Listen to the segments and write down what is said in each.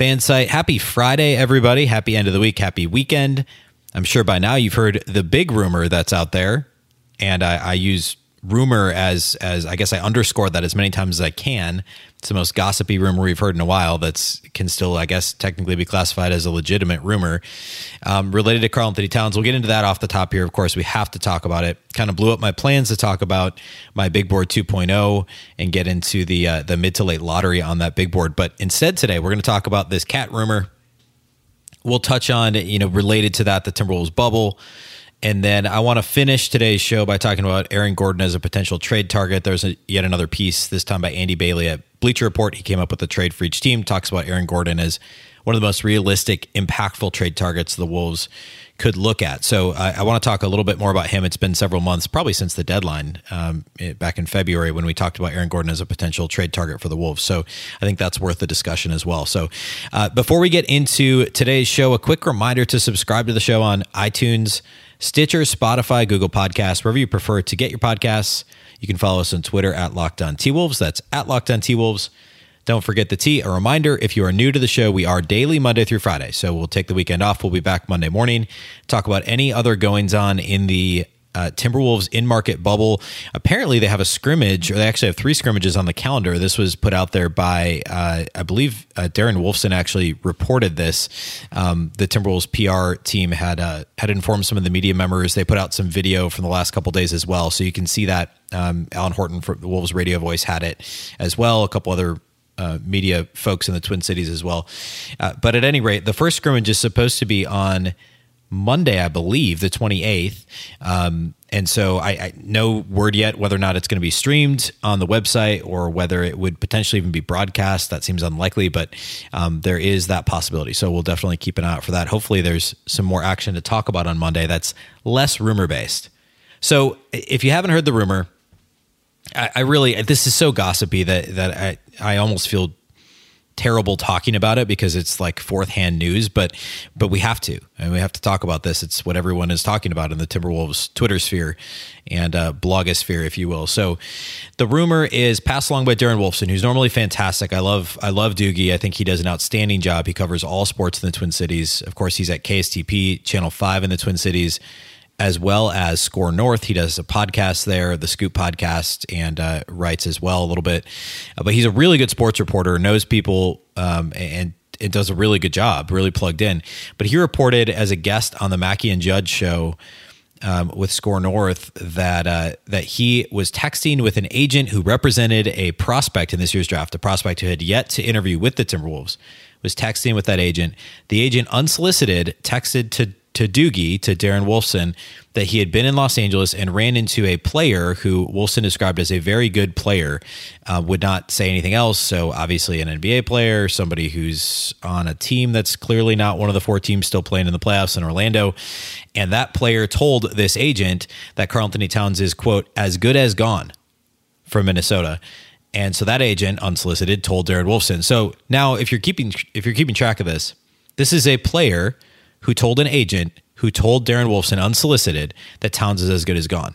fan site. Happy Friday, everybody. Happy end of the week. Happy weekend. I'm sure by now you've heard the big rumor that's out there. And I, I use rumor as as I guess I underscore that as many times as I can. It's the most gossipy rumor we've heard in a while. That's can still I guess technically be classified as a legitimate rumor um, related to Karl-Anthony Towns. We'll get into that off the top here. Of course, we have to talk about it. Kind of blew up my plans to talk about my big board 2.0 and get into the uh, the mid to late lottery on that big board. But instead today we're going to talk about this KAT rumor. We'll touch on you know related to that the Timberwolves bubble and then I want to finish today's show by talking about Aaron Gordon as a potential trade target. There's a, yet another piece, this time by Andy Bailey at Bleacher Report. He came up with a trade for each team, talks about Aaron Gordon as one of the most realistic, impactful trade targets the Wolves could look at. So I, I want to talk a little bit more about him. It's been several months, probably since the deadline um, back in February when we talked about Aaron Gordon as a potential trade target for the Wolves. So I think that's worth the discussion as well. So uh, before we get into today's show, a quick reminder to subscribe to the show on iTunes. Stitcher, Spotify, Google Podcasts, wherever you prefer to get your podcasts. You can follow us on Twitter at Locked On T Wolves. That's at Locked On T Wolves. Don't forget the T. A reminder if you are new to the show, we are daily Monday through Friday. So we'll take the weekend off. We'll be back Monday morning, talk about any other goings on in the uh, Timberwolves in market bubble. Apparently, they have a scrimmage, or they actually have three scrimmages on the calendar. This was put out there by, uh, I believe, uh, Darren Wolfson actually reported this. Um, the Timberwolves PR team had uh, had informed some of the media members. They put out some video from the last couple days as well, so you can see that. Um, Alan Horton from the Wolves radio voice had it as well. A couple other uh, media folks in the Twin Cities as well. Uh, but at any rate, the first scrimmage is supposed to be on Monday, I believe, the 28th. Um, and so I, I no word yet whether or not it's going to be streamed on the website or whether it would potentially even be broadcast. That seems unlikely, but um, there is that possibility. So we'll definitely keep an eye out for that. Hopefully, there's some more action to talk about on Monday that's less rumor based. So if you haven't heard the rumor, I, I really this is so gossipy that that I I almost feel terrible talking about it because it's like fourth hand news, but but we have to and we have to talk about this. It's what everyone is talking about in the Timberwolves Twitter sphere and uh, blogosphere, if you will. So the rumor is passed along by Darren Wolfson, who's normally fantastic. I love I love Doogie. I think he does an outstanding job. He covers all sports in the Twin Cities. Of course, he's at KSTP Channel Five in the Twin Cities as well as SKOR North. He does a podcast there, the Scoop podcast, and uh, writes as well a little bit. Uh, but he's a really good sports reporter, knows people, um, and it does a really good job, really plugged in. But he reported as a guest on the Mackey and Judd show um, with SKOR North that uh, that he was texting with an agent who represented a prospect in this year's draft, a prospect who had yet to interview with the Timberwolves. Was texting with that agent. The agent, unsolicited, texted to to Doogie, to Darren Wolfson, that he had been in Los Angeles and ran into a player who Wolfson described as a very good player, uh, would not say anything else. So, obviously, an NBA player, somebody who's on a team that's clearly not one of the four teams still playing in the playoffs in Orlando. And that player told this agent that Karl-Anthony Towns is, quote, as good as gone from Minnesota. And so that agent, unsolicited, told Darren Wolfson. So now, if you're keeping if you're keeping track of this, this is a player who told an agent who told Darren Wolfson unsolicited that Towns is as good as gone.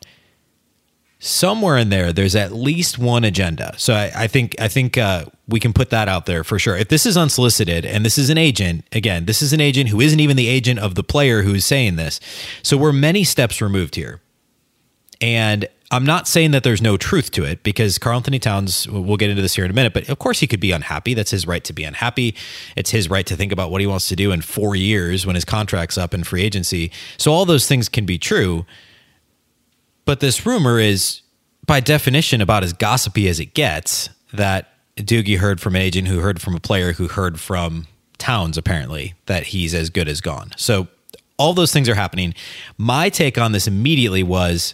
Somewhere in there, there's at least one agenda. So I, I think I think uh, we can put that out there for sure. If this is unsolicited and this is an agent, again, this is an agent who isn't even the agent of the player who's saying this. So we're many steps removed here. And I'm not saying that there's no truth to it because Karl Anthony Towns, we'll get into this here in a minute, but of course he could be unhappy. That's his right to be unhappy. It's his right to think about what he wants to do in four years when his contract's up in free agency. So all those things can be true. But this rumor is, by definition, about as gossipy as it gets that Doogie heard from an agent who heard from a player who heard from Towns, apparently, that he's as good as gone. So all those things are happening. My take on this immediately was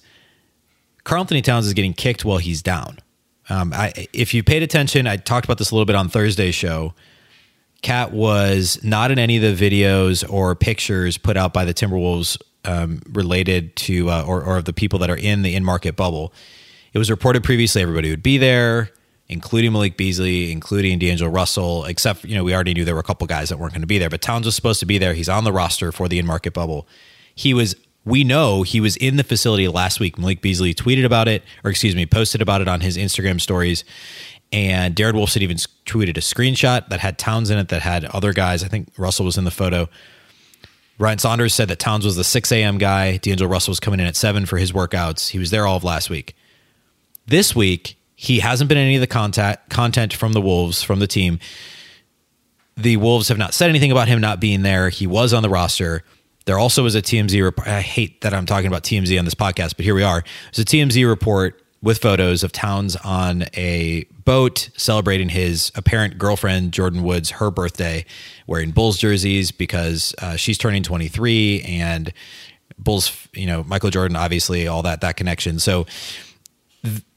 Karl Anthony Towns is getting kicked while he's down. Um, I, if you paid attention, I talked about this a little bit on Thursday's show. KAT was not in any of the videos or pictures put out by the Timberwolves um, related to uh, or, or of the people that are in the in market bubble. It was reported previously everybody would be there, including Malik Beasley, including D'Angelo Russell, except you know we already knew there were a couple guys that weren't going to be there. But Towns was supposed to be there. He's on the roster for the in market bubble. He was we know he was in the facility last week. Malik Beasley tweeted about it, or excuse me, posted about it on his Instagram stories. And Darren Wolfson even tweeted a screenshot that had Towns in it, that had other guys. I think Russell was in the photo. Ryan Saunders said that Towns was the 6 a.m. guy. D'Angelo Russell was coming in at 7 for his workouts. He was there all of last week. This week, he hasn't been any of the contact, content from the Wolves, from the team. The Wolves have not said anything about him not being there. He was on the roster. There also was a TMZ report. I hate that I'm talking about TMZ on this podcast, but here we are. It's a TMZ report with photos of Towns on a boat celebrating his apparent girlfriend, Jordan Woods, her birthday, wearing Bulls jerseys because uh, she's turning 23 and Bulls, you know, Michael Jordan, obviously, all that, that connection. So,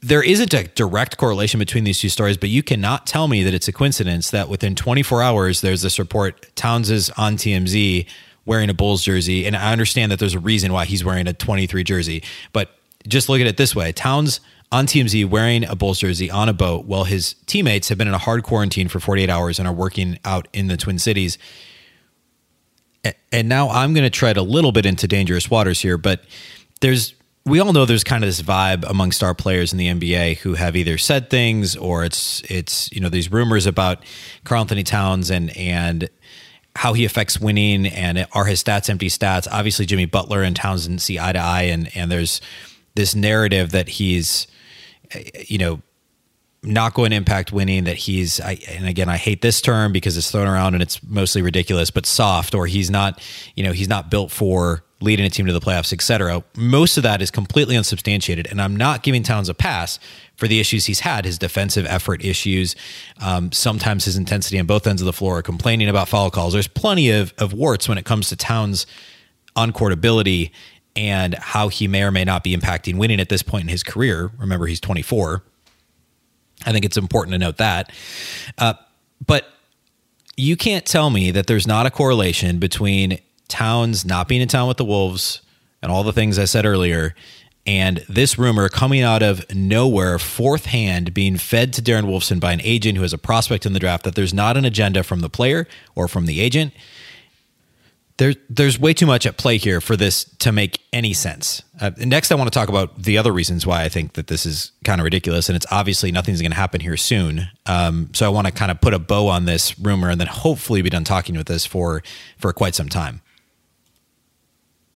there isn't a direct correlation between these two stories, but you cannot tell me that it's a coincidence that within 24 hours there's this report Towns is on TMZ wearing a Bulls jersey. And I understand that there's a reason why he's wearing a 23 jersey, but just look at it this way Towns on TMZ wearing a Bulls jersey on a boat while his teammates have been in a hard quarantine for 48 hours and are working out in the Twin Cities. And now I'm going to tread a little bit into dangerous waters here, but there's we all know there's kind of this vibe among star players in the NBA who have either said things or it's it's you know these rumors about Karl Anthony Towns and and how he affects winning and are his stats empty stats. Obviously, Jimmy Butler and Townsend see eye to eye, and and there's this narrative that he's, you know, not going to impact winning. That he's, I, and again, I hate this term because it's thrown around and it's mostly ridiculous, but soft, or he's not, you know, he's not built for leading a team to the playoffs, etc. Most of that is completely unsubstantiated, and I'm not giving Towns a pass for the issues he's had, his defensive effort issues, um, sometimes his intensity on both ends of the floor, complaining about foul calls. There's plenty of, of warts when it comes to Towns' on court ability and how he may or may not be impacting winning at this point in his career. Remember, he's 24. I think it's important to note that. Uh, but you can't tell me that there's not a correlation between Towns not being in town with the Wolves and all the things I said earlier and this rumor coming out of nowhere, fourth hand, being fed to Darren Wolfson by an agent who has a prospect in the draft, that there's not an agenda from the player or from the agent. There, there's way too much at play here for this to make any sense. Uh, next, I want to talk about the other reasons why I think that this is kind of ridiculous, and it's obviously nothing's going to happen here soon. Um, so I want to kind of put a bow on this rumor, and then hopefully be done talking with this for for quite some time.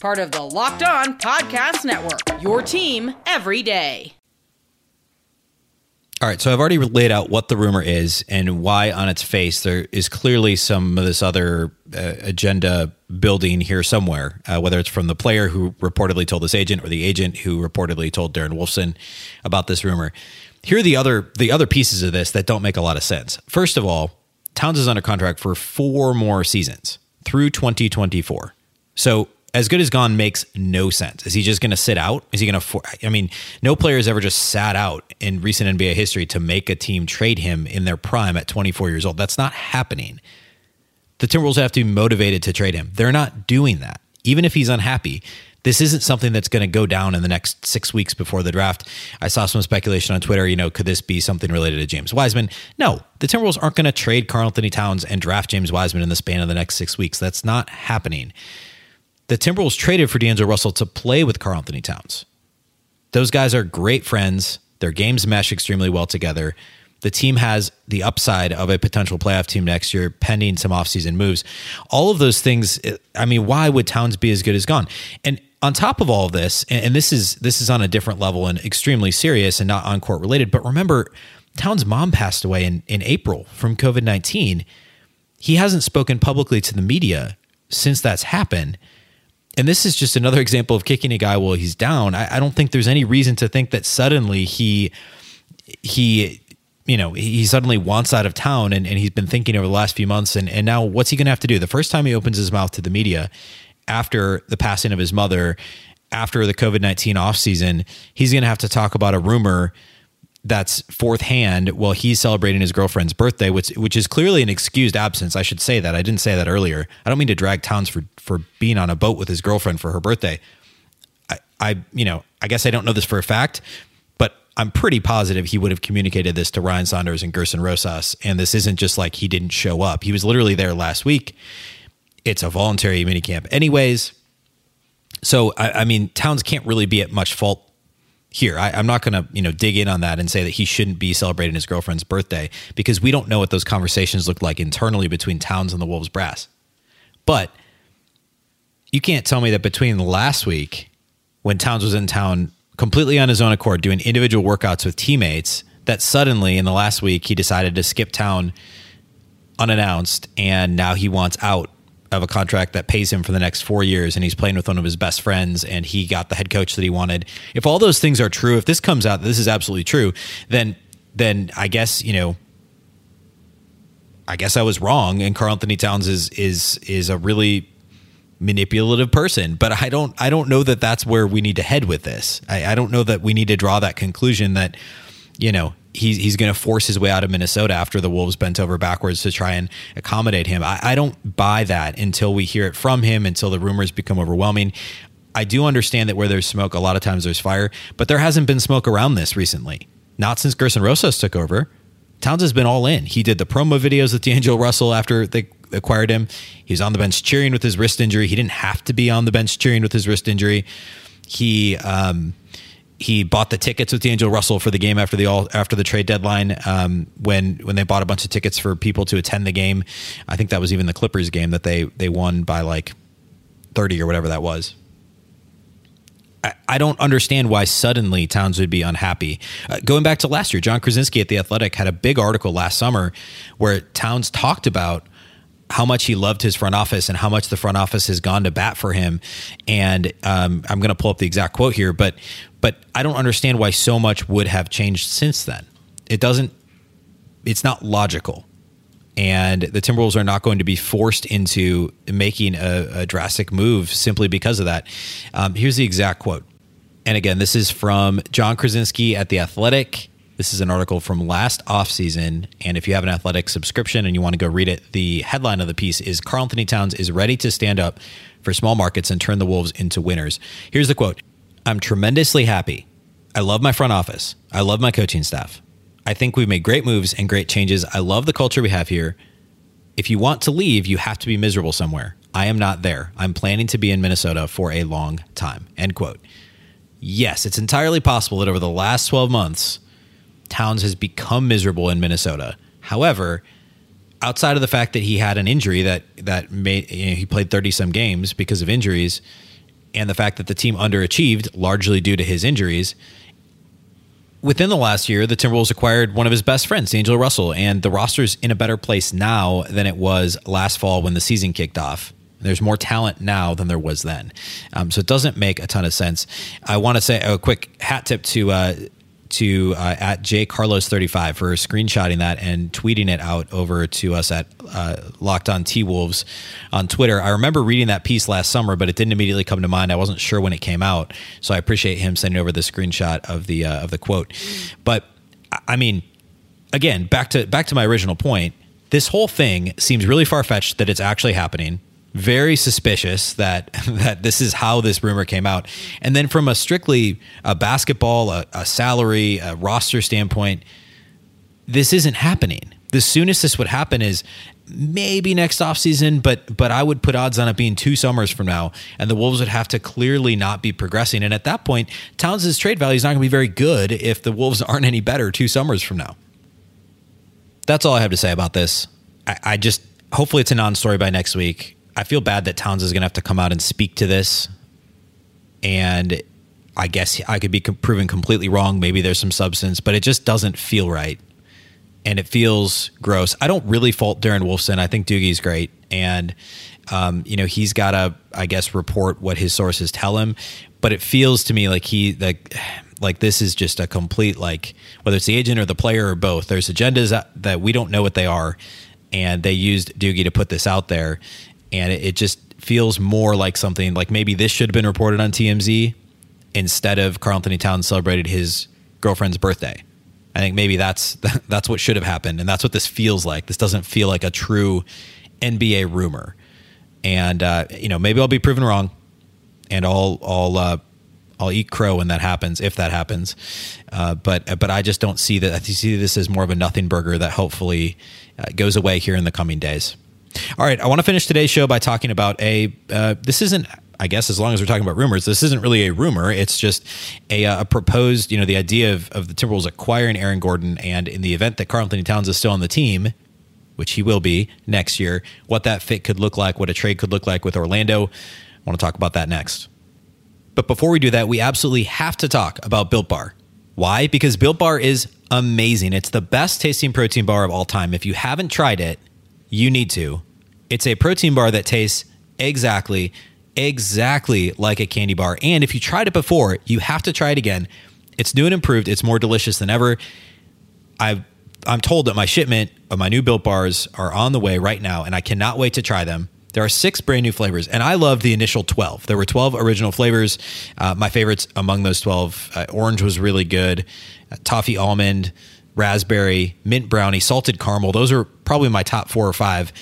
part of the Locked On Podcast Network. Your team every day. All right, so I've already laid out what the rumor is and why, on its face, there is clearly some of this other uh, agenda building here somewhere, uh, whether it's from the player who reportedly told this agent or the agent who reportedly told Darren Wolfson about this rumor. Here are the other the other pieces of this that don't make a lot of sense. First of all, Towns is under contract for four more seasons through 2024. So as good as gone makes no sense. Is he just going to sit out? Is he going to? I mean, no player has ever just sat out in recent NBA history to make a team trade him in their prime at 24 years old. That's not happening. The Timberwolves have to be motivated to trade him. They're not doing that. Even if he's unhappy, this isn't something that's going to go down in the next six weeks before the draft. I saw some speculation on Twitter. You know, could this be something related to James Wiseman? No, the Timberwolves aren't going to trade Karl-Anthony Towns and draft James Wiseman in the span of the next six weeks. That's not happening. The Timberwolves traded for D'Angelo Russell to play with Karl-Anthony Towns. Those guys are great friends. Their games mesh extremely well together. The team has the upside of a potential playoff team next year, pending some offseason moves. All of those things. I mean, why would Towns be as good as gone? And on top of all of this, and this is this is on a different level and extremely serious and not on court related. But remember, Towns' mom passed away in in April from COVID nineteen. He hasn't spoken publicly to the media since that's happened. And this is just another example of kicking a guy while he's down. I, I don't think there's any reason to think that suddenly he he you know he suddenly wants out of town and, and he's been thinking over the last few months and, and now what's he gonna have to do the first time he opens his mouth to the media after the passing of his mother, after the COVID 19 offseason, he's going to have to talk about a rumor that's fourth hand while he's celebrating his girlfriend's birthday, which which is clearly an excused absence. I should say that. I didn't say that earlier. I don't mean to drag Towns for for being on a boat with his girlfriend for her birthday. I, I you know, I guess I don't know this for a fact, but I'm pretty positive he would have communicated this to Ryan Saunders and Gersson Rosas. And this isn't just like he didn't show up. He was literally there last week it's a voluntary minicamp, anyways. So I, I, mean, Towns can't really be at much fault here. I, am not going to you know dig in on that and say that he shouldn't be celebrating his girlfriend's birthday because we don't know what those conversations look like internally between Towns and the Wolves brass. But you can't tell me that between last week when Towns was in town completely on his own accord doing individual workouts with teammates that suddenly in the last week he decided to skip town unannounced and now he wants out of a contract that pays him for the next four years and he's playing with one of his best friends and he got the head coach that he wanted. If all those things are true, if this comes out, this is absolutely true, then then I guess, you know, I guess I was wrong and Karl-Anthony Towns is is is a really manipulative person but i don't i don't know that that's where we need to head with this I, I don't know that we need to draw that conclusion that you know he's he's going to force his way out of Minnesota after the Wolves bent over backwards to try and accommodate him. I, I don't buy that until we hear it from him, until the rumors become overwhelming. I do understand that where there's smoke, a lot of times there's fire, but there hasn't been smoke around this recently. Not since Gersson Rosas took over. Towns has been all in. He did the promo videos with D'Angelo Russell after they acquired him. He was on the bench cheering with his wrist injury. He didn't have to be on the bench cheering with his wrist injury. He um, he bought the tickets with D'Angelo Russell for the game after the all after the trade deadline um, when when they bought a bunch of tickets for people to attend the game. I think that was even the Clippers game that they they won by like thirty or whatever that was. I, don't understand why suddenly Towns would be unhappy. Uh, going back to last year, Jon Krawczynski at the Athletic had a big article last summer where Towns talked about how much he loved his front office and how much the front office has gone to bat for him. And um, I'm going to pull up the exact quote here, but but I don't understand why so much would have changed since then. It doesn't. It's not logical, and the Timberwolves are not going to be forced into making a, a drastic move simply because of that. Um, here's the exact quote. And again, this is from Jon Krawczynski at The Athletic. This is an article from last offseason. And if you have an athletic subscription and you want to go read it, the headline of the piece is Karl-Anthony Towns is ready to stand up for small markets and turn the Wolves into winners. Here's the quote I'm tremendously happy. I love my front office. I love my coaching staff. I think we've made great moves and great changes. I love the culture we have here. If you want to leave, you have to be miserable somewhere. I am not there. I'm planning to be in Minnesota for a long time. End quote. Yes, it's entirely possible that over the last 12 months, Towns has become miserable in Minnesota. However, outside of the fact that he had an injury that that made you know, he played 30 some games because of injuries and the fact that the team underachieved largely due to his injuries within the last year the Timberwolves acquired one of his best friends D'Angelo Russell and the roster's in a better place now than it was last fall when the season kicked off there's more talent now than there was then. Um, so it doesn't make a ton of sense. I want to say a quick hat tip to uh, to uh, at jcarlos35 for screenshotting that and tweeting it out over to us at uh, Locked On T Wolves on Twitter. I remember reading that piece last summer, but it didn't immediately come to mind. I wasn't sure when it came out, so I appreciate him sending over the screenshot of the uh, of the quote. But I mean, again, back to back to my original point. This whole thing seems really far fetched that it's actually happening. Very suspicious that that this is how this rumor came out. And then from a strictly a basketball, a, a salary, a roster standpoint, this isn't happening. The soonest this would happen is maybe next offseason, but but I would put odds on it being two summers from now, and the Wolves would have to clearly not be progressing. And at that point, Towns' trade value is not going to be very good if the Wolves aren't any better two summers from now. That's all I have to say about this. I, I just hopefully it's a non-story by next week. I feel bad that Towns is going to have to come out and speak to this, and I guess I could be proven completely wrong. Maybe there's some substance, but it just doesn't feel right and it feels gross. I don't really fault Darren Wolfson. I think Doogie's great, and um, you know he's got to, I guess, report what his sources tell him. But it feels to me like he like like this is just a complete like whether it's the agent or the player or both. There's agendas that, that we don't know what they are, and they used Doogie to put this out there, and it, it just feels more like something like maybe this should have been reported on TMZ instead of Karl-Anthony Towns celebrated his girlfriend's birthday I think maybe that's that's what should have happened, and that's what this feels like. This doesn't feel like a true NBA rumor, and uh, you know maybe I'll be proven wrong, and I'll I'll uh, I'll eat crow when that happens if that happens. Uh, but but I just don't see that. I see this as more of a nothing burger that hopefully uh, goes away here in the coming days. All right, I want to finish today's show by talking about a. Uh, this isn't I guess as long as we're talking about rumors, this isn't really a rumor. It's just a, uh, a proposed, you know, the idea of, of the Timberwolves acquiring Aaron Gordon, and in the event that Karl-Anthony Towns is still on the team, which he will be next year, what that fit could look like, what a trade could look like with Orlando. I want to talk about that next. But before we do that, we absolutely have to talk about Built Bar. Why? Because Built Bar is amazing. It's the best tasting protein bar of all time. If you haven't tried it, you need to. It's a protein bar that tastes exactly exactly like a candy bar. And if you tried it before, you have to try it again. It's new and improved. It's more delicious than ever. I've I'm told that my shipment of my new built bars are on the way right now, and I cannot wait to try them. There are six brand new flavors, and I love the initial 12. There were 12 original flavors. Uh, my favorites among those 12 uh, orange was really good, uh, toffee almond, raspberry, mint brownie, salted caramel. Those are probably my top four or five.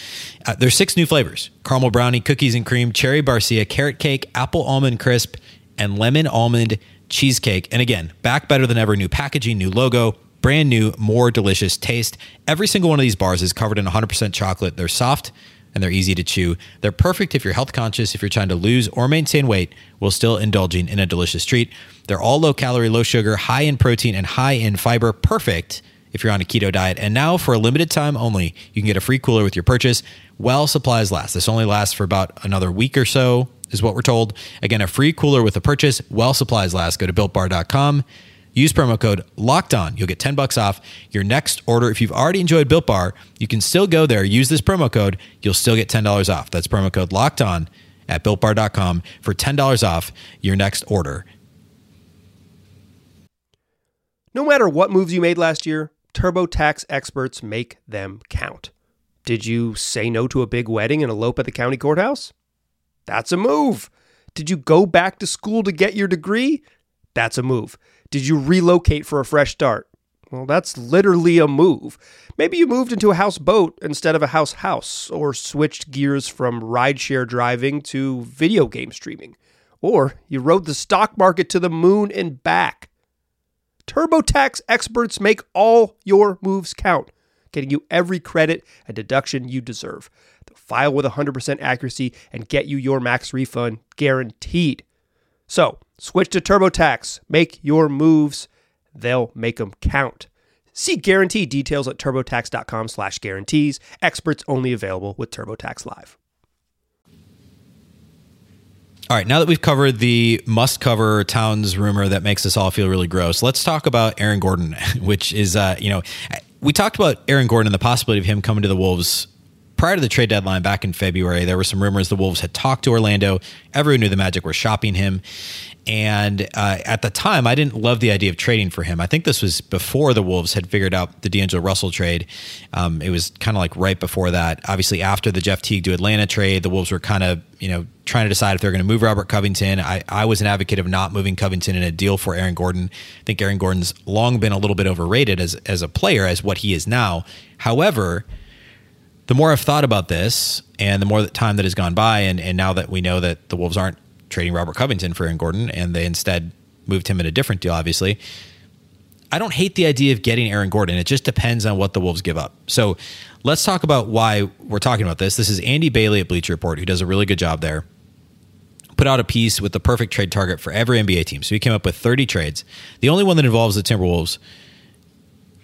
Uh, there's six new flavors caramel brownie, cookies and cream, cherry barcia, carrot cake, apple almond crisp, and lemon almond cheesecake. And again, back better than ever. New packaging, new logo, brand new, more delicious taste. Every single one of these bars is covered in 100% chocolate. They're soft and they're easy to chew. They're perfect if you're health conscious, if you're trying to lose or maintain weight while still indulging in a delicious treat. They're all low calorie, low sugar, high in protein, and high in fiber. Perfect if you're on a keto diet. And now, for a limited time only, you can get a free cooler with your purchase while supplies last. This only lasts for about another week or so, is what we're told. Again, a free cooler with a purchase while supplies last. Go to builtbar.com. Use promo code locked on. You'll get 10 bucks off your next order. If you've already enjoyed Built Bar, you can still go there, use this promo code. You'll still get $10 off. That's promo code locked on at builtbar.com for $10 off your next order. No matter what moves you made last year, TurboTax experts make them count. Did you say no to a big wedding and elope at the county courthouse? That's a move. Did you go back to school to get your degree? That's a move. Did you relocate for a fresh start? Well, that's literally a move. Maybe you moved into a houseboat instead of a house house, or switched gears from rideshare driving to video game streaming, or you rode the stock market to the moon and back. TurboTax experts make all your moves count, getting you every credit and deduction you deserve. They'll file with 100% accuracy and get you your max refund guaranteed. So, switch to TurboTax. Make your moves. They'll make them count. See guarantee details at turbotax.com slash guarantees. Experts only available with TurboTax Live. All right, now that we've covered the must cover Towns rumor that makes us all feel really gross, let's talk about Aaron Gordon, which is, uh, you know, we talked about Aaron Gordon and the possibility of him coming to the Wolves prior to the trade deadline back in February. There were some rumors the Wolves had talked to Orlando. Everyone knew the Magic were shopping him. And uh, at the time, I didn't love the idea of trading for him. I think this was before the Wolves had figured out the D'Angelo Russell trade. Um, it was kind of like right before that. Obviously, after the Jeff Teague to Atlanta trade, the Wolves were kind of you know trying to decide if they're going to move Robert Covington. I, I was an advocate of not moving Covington in a deal for Aaron Gordon. I think Aaron Gordon's long been a little bit overrated as as a player as what he is now. However the more I've thought about this, and the more that time that has gone by, and and now that we know that the Wolves aren't trading Robert Covington for Aaron Gordon, and they instead moved him in a different deal, obviously. I don't hate the idea of getting Aaron Gordon. It just depends on what the Wolves give up. So let's talk about why we're talking about this. This is Andy Bailey at Bleacher Report, who does a really good job there. Put out a piece with the perfect trade target for every NBA team. So he came up with 30 trades. The only one that involves the Timberwolves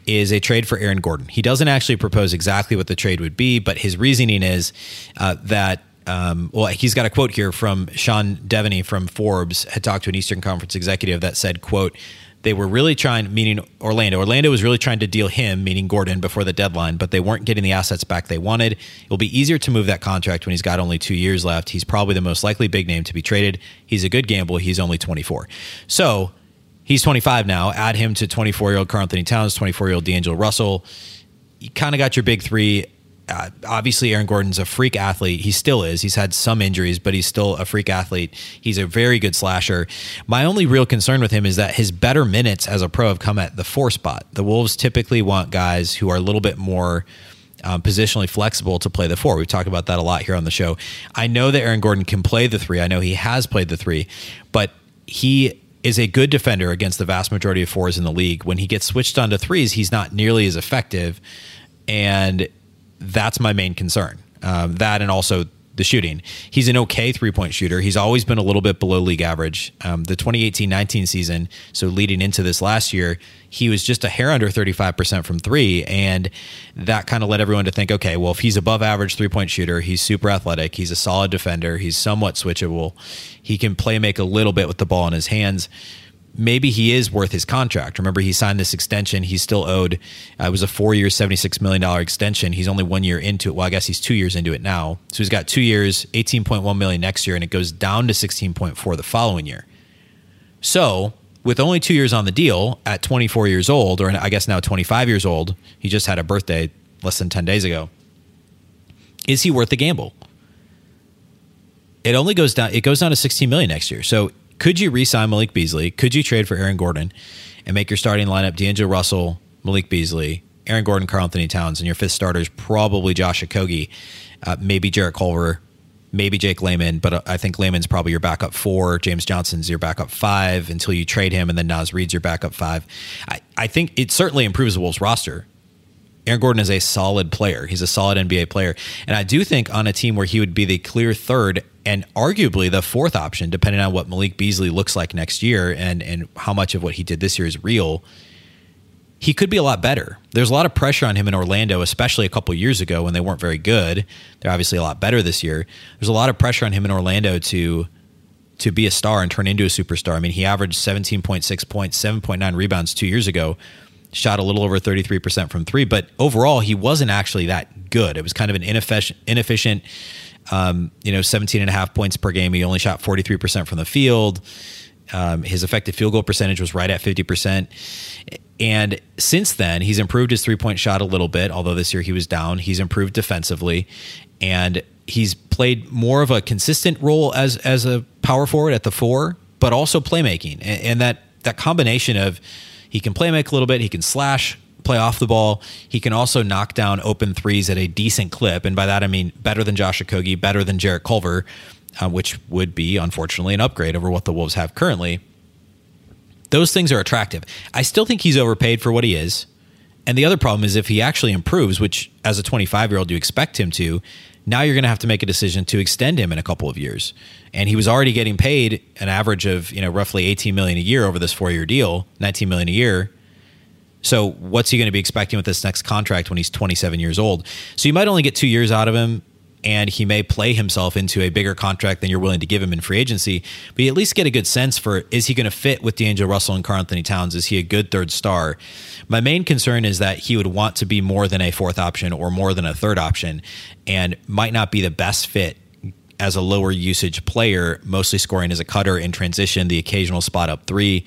is a trade for Aaron Gordon. He doesn't actually propose exactly what the trade would be, but his reasoning is uh, that um, well, he's got a quote here from Sean Deveney from Forbes had talked to an Eastern Conference executive that said, "quote They were really trying, meaning Orlando. Orlando was really trying to deal him, meaning Gordon, before the deadline, but they weren't getting the assets back they wanted. It'll be easier to move that contract when he's got only two years left. He's probably the most likely big name to be traded. He's a good gamble. He's only 24. So he's 25 now. Add him to 24 year old Karl-Anthony Towns, 24 year old D'Angelo Russell. You kind of got your big three uh, obviously Aaron Gordon's a freak athlete. He still is. He's had some injuries, but he's still a freak athlete. He's a very good slasher. My only real concern with him is that his better minutes as a pro have come at the four spot. The Wolves typically want guys who are a little bit more um, positionally flexible to play the four. We've talked about that a lot here on the show. I know that Aaron Gordon can play the three. I know he has played the three, but he is a good defender against the vast majority of fours in the league. When he gets switched onto threes, he's not nearly as effective. And that's my main concern. Um, that and also the shooting. He's an okay three point shooter. He's always been a little bit below league average. Um, the 2018 19 season, so leading into this last year, he was just a hair under 35% from three. And that kind of led everyone to think okay, well, if he's above average three point shooter, he's super athletic, he's a solid defender, he's somewhat switchable, he can play make a little bit with the ball in his hands maybe he is worth his contract. Remember, he signed this extension. He's still owed. Uh, it was a four-year, seventy-six million dollar extension. He's only one year into it. Well, I guess he's two years into it now. So he's got two years, eighteen point one million next year, and it goes down to sixteen point four the following year. So with only two years on the deal, at twenty-four years old, or I guess now twenty-five years old, he just had a birthday less than ten days ago. Is he worth the gamble? It only goes down. It goes down to sixteen million next year. So could you re-sign Malik Beasley? Could you trade for Aaron Gordon and make your starting lineup D'Angelo Russell, Malik Beasley, Aaron Gordon, Karl-Anthony Towns, and your fifth starters probably Josh Okogie, uh, maybe Jarrett Culver, maybe Jake Layman, but uh, I think Layman's probably your backup four. James Johnson's your backup five until you trade him, and then Naz Reid's your backup five. I, I think it certainly improves the Wolves roster. Aaron Gordon is a solid player. He's a solid NBA player. And I do think on a team where he would be the clear third and arguably the fourth option, depending on what Malik Beasley looks like next year and, and how much of what he did this year is real, he could be a lot better. There's a lot of pressure on him in Orlando, especially a couple years ago when they weren't very good. They're obviously a lot better this year. There's a lot of pressure on him in Orlando to to be a star and turn into a superstar. I mean, he averaged 17.6 points, 7.9 rebounds two years ago shot a little over 33% from three, but overall, he wasn't actually that good. It was kind of an inefficient, inefficient um, you know, 17 and a half points per game. He only shot 43% from the field. Um, his effective field goal percentage was right at 50%. And since then, he's improved his three point shot a little bit, although this year he was down. He's improved defensively and he's played more of a consistent role as, as a power forward at the four, but also playmaking. And, and that, that combination of he can play make a little bit, he can slash, play off the ball. He can also knock down open threes at a decent clip. And by that, I mean better than Josh Okogie, better than Jarrett Culver, uh, which would be, unfortunately, an upgrade over what the Wolves have currently. Those things are attractive. I still think he's overpaid for what he is. And the other problem is if he actually improves, which as a 25 year old you expect him to, now you're going to have to make a decision to extend him in a couple of years. And he was already getting paid an average of, you know, roughly 18 million a year over this 4-year deal, 19 million a year so what's he going to be expecting with this next contract when he's 27 years old? So you might only get two years out of him, and he may play himself into a bigger contract than you're willing to give him in free agency. But you at least get a good sense for is he going to fit with D'Angelo Russell and Karl-Anthony Towns? Is he a good third star? My main concern is that he would want to be more than a fourth option or more than a third option, and might not be the best fit as a lower usage player, mostly scoring as a cutter in transition, the occasional spot up three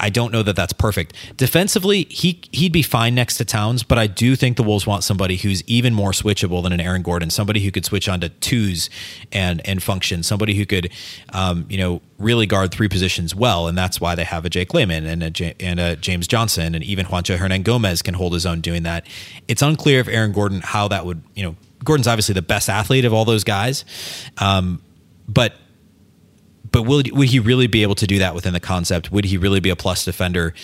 I don't know that that's perfect. Defensively, he he'd be fine next to Towns, but I do think the Wolves want somebody who's even more switchable than an Aaron Gordon, somebody who could switch onto twos and and function, somebody who could, um, you know, really guard three positions well, and that's why they have a Jake Layman and a and a James Johnson, and even Juancho Hernangomez can hold his own doing that. It's unclear if Aaron Gordon how that would, you know, Gordon's obviously the best athlete of all those guys, um, but but will would he really be able to do that within the concept? Would he really be a plus defender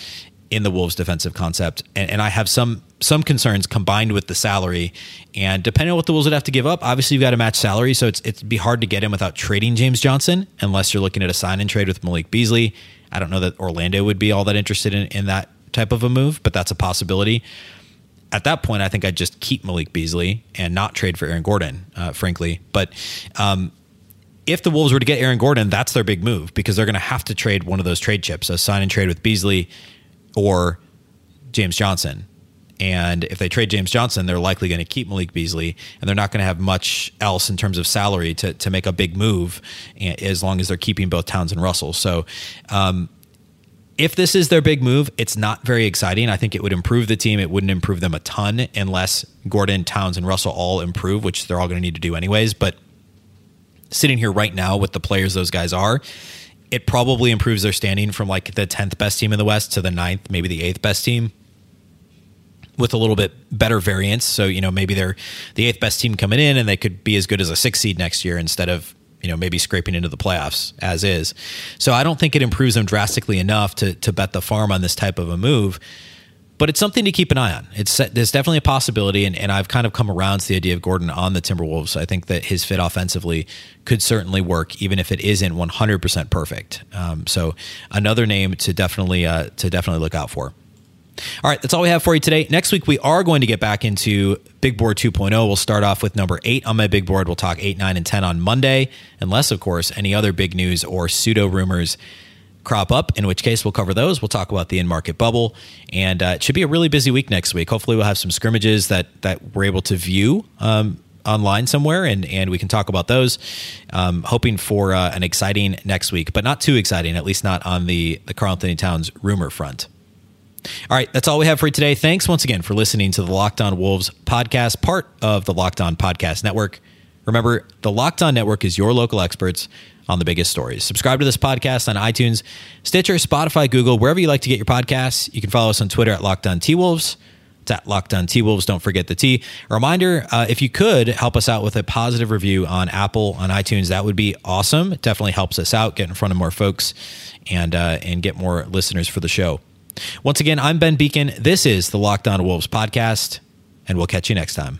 in the Wolves defensive concept? And, and I have some some concerns combined with the salary, and depending on what the Wolves would have to give up, obviously you've got to match salary, so it's it'd be hard to get him without trading James Johnson, unless you're looking at a sign and trade with Malik Beasley. I don't know that Orlando would be all that interested in, in that type of a move, but that's a possibility. At that point, I think I'd just keep Malik Beasley and not trade for Aaron Gordon, uh, frankly. But um, if the Wolves were to get Aaron Gordon, that's their big move because they're going to have to trade one of those trade chips, a sign and trade with Beasley or James Johnson. And if they trade James Johnson, they're likely going to keep Malik Beasley, and they're not going to have much else in terms of salary to, to make a big move as long as they're keeping both Towns and Russell. So, um, if this is their big move, it's not very exciting. I think it would improve the team. It wouldn't improve them a ton unless Gordon, Towns, and Russell all improve, which they're all going to need to do anyways. But sitting here right now with the players those guys are, it probably improves their standing from like the 10th best team in the West to the ninth, maybe the eighth best team with a little bit better variance. So, you know, maybe they're the eighth best team coming in and they could be as good as a six seed next year instead of, you know, maybe scraping into the playoffs as is. So I don't think it improves them drastically enough to, to bet the farm on this type of a move but it's something to keep an eye on. It's there's definitely a possibility, and, and I've kind of come around to the idea of Gordon on the Timberwolves. I think that his fit offensively could certainly work, even if it isn't 100% perfect. Um, so another name to definitely uh, to definitely look out for. All right, that's all we have for you today. Next week, we are going to get back into Big Board 2.0. We'll start off with number eight on my big board. We'll talk eight, nine, and 10 on Monday, unless, of course, any other big news or pseudo rumors crop up, in which case we'll cover those. We'll talk about the in market bubble, and uh, it should be a really busy week next week. Hopefully, we'll have some scrimmages that that we're able to view. Um, online somewhere and and we can talk about those um, hoping for uh, an exciting next week but not too exciting at least not on the the Karl-Anthony Towns rumor front all right, that's all we have for you today. Thanks once again for listening to the Locked On Wolves podcast, part of the Locked On Podcast Network. Remember, the Locked On Network is your local experts on the biggest stories. Subscribe to this podcast on iTunes, Stitcher, Spotify, Google, wherever you like to get your podcasts. You can follow us on Twitter at Locked On T Wolves. It's at Locked On T Wolves. Don't forget the T. A reminder uh, if you could help us out with a positive review on Apple, on iTunes, that would be awesome. It definitely helps us out, get in front of more folks, and, uh, and get more listeners for the show. Once again, I'm Ben Beecken. This is the Locked On Wolves podcast, and we'll catch you next time.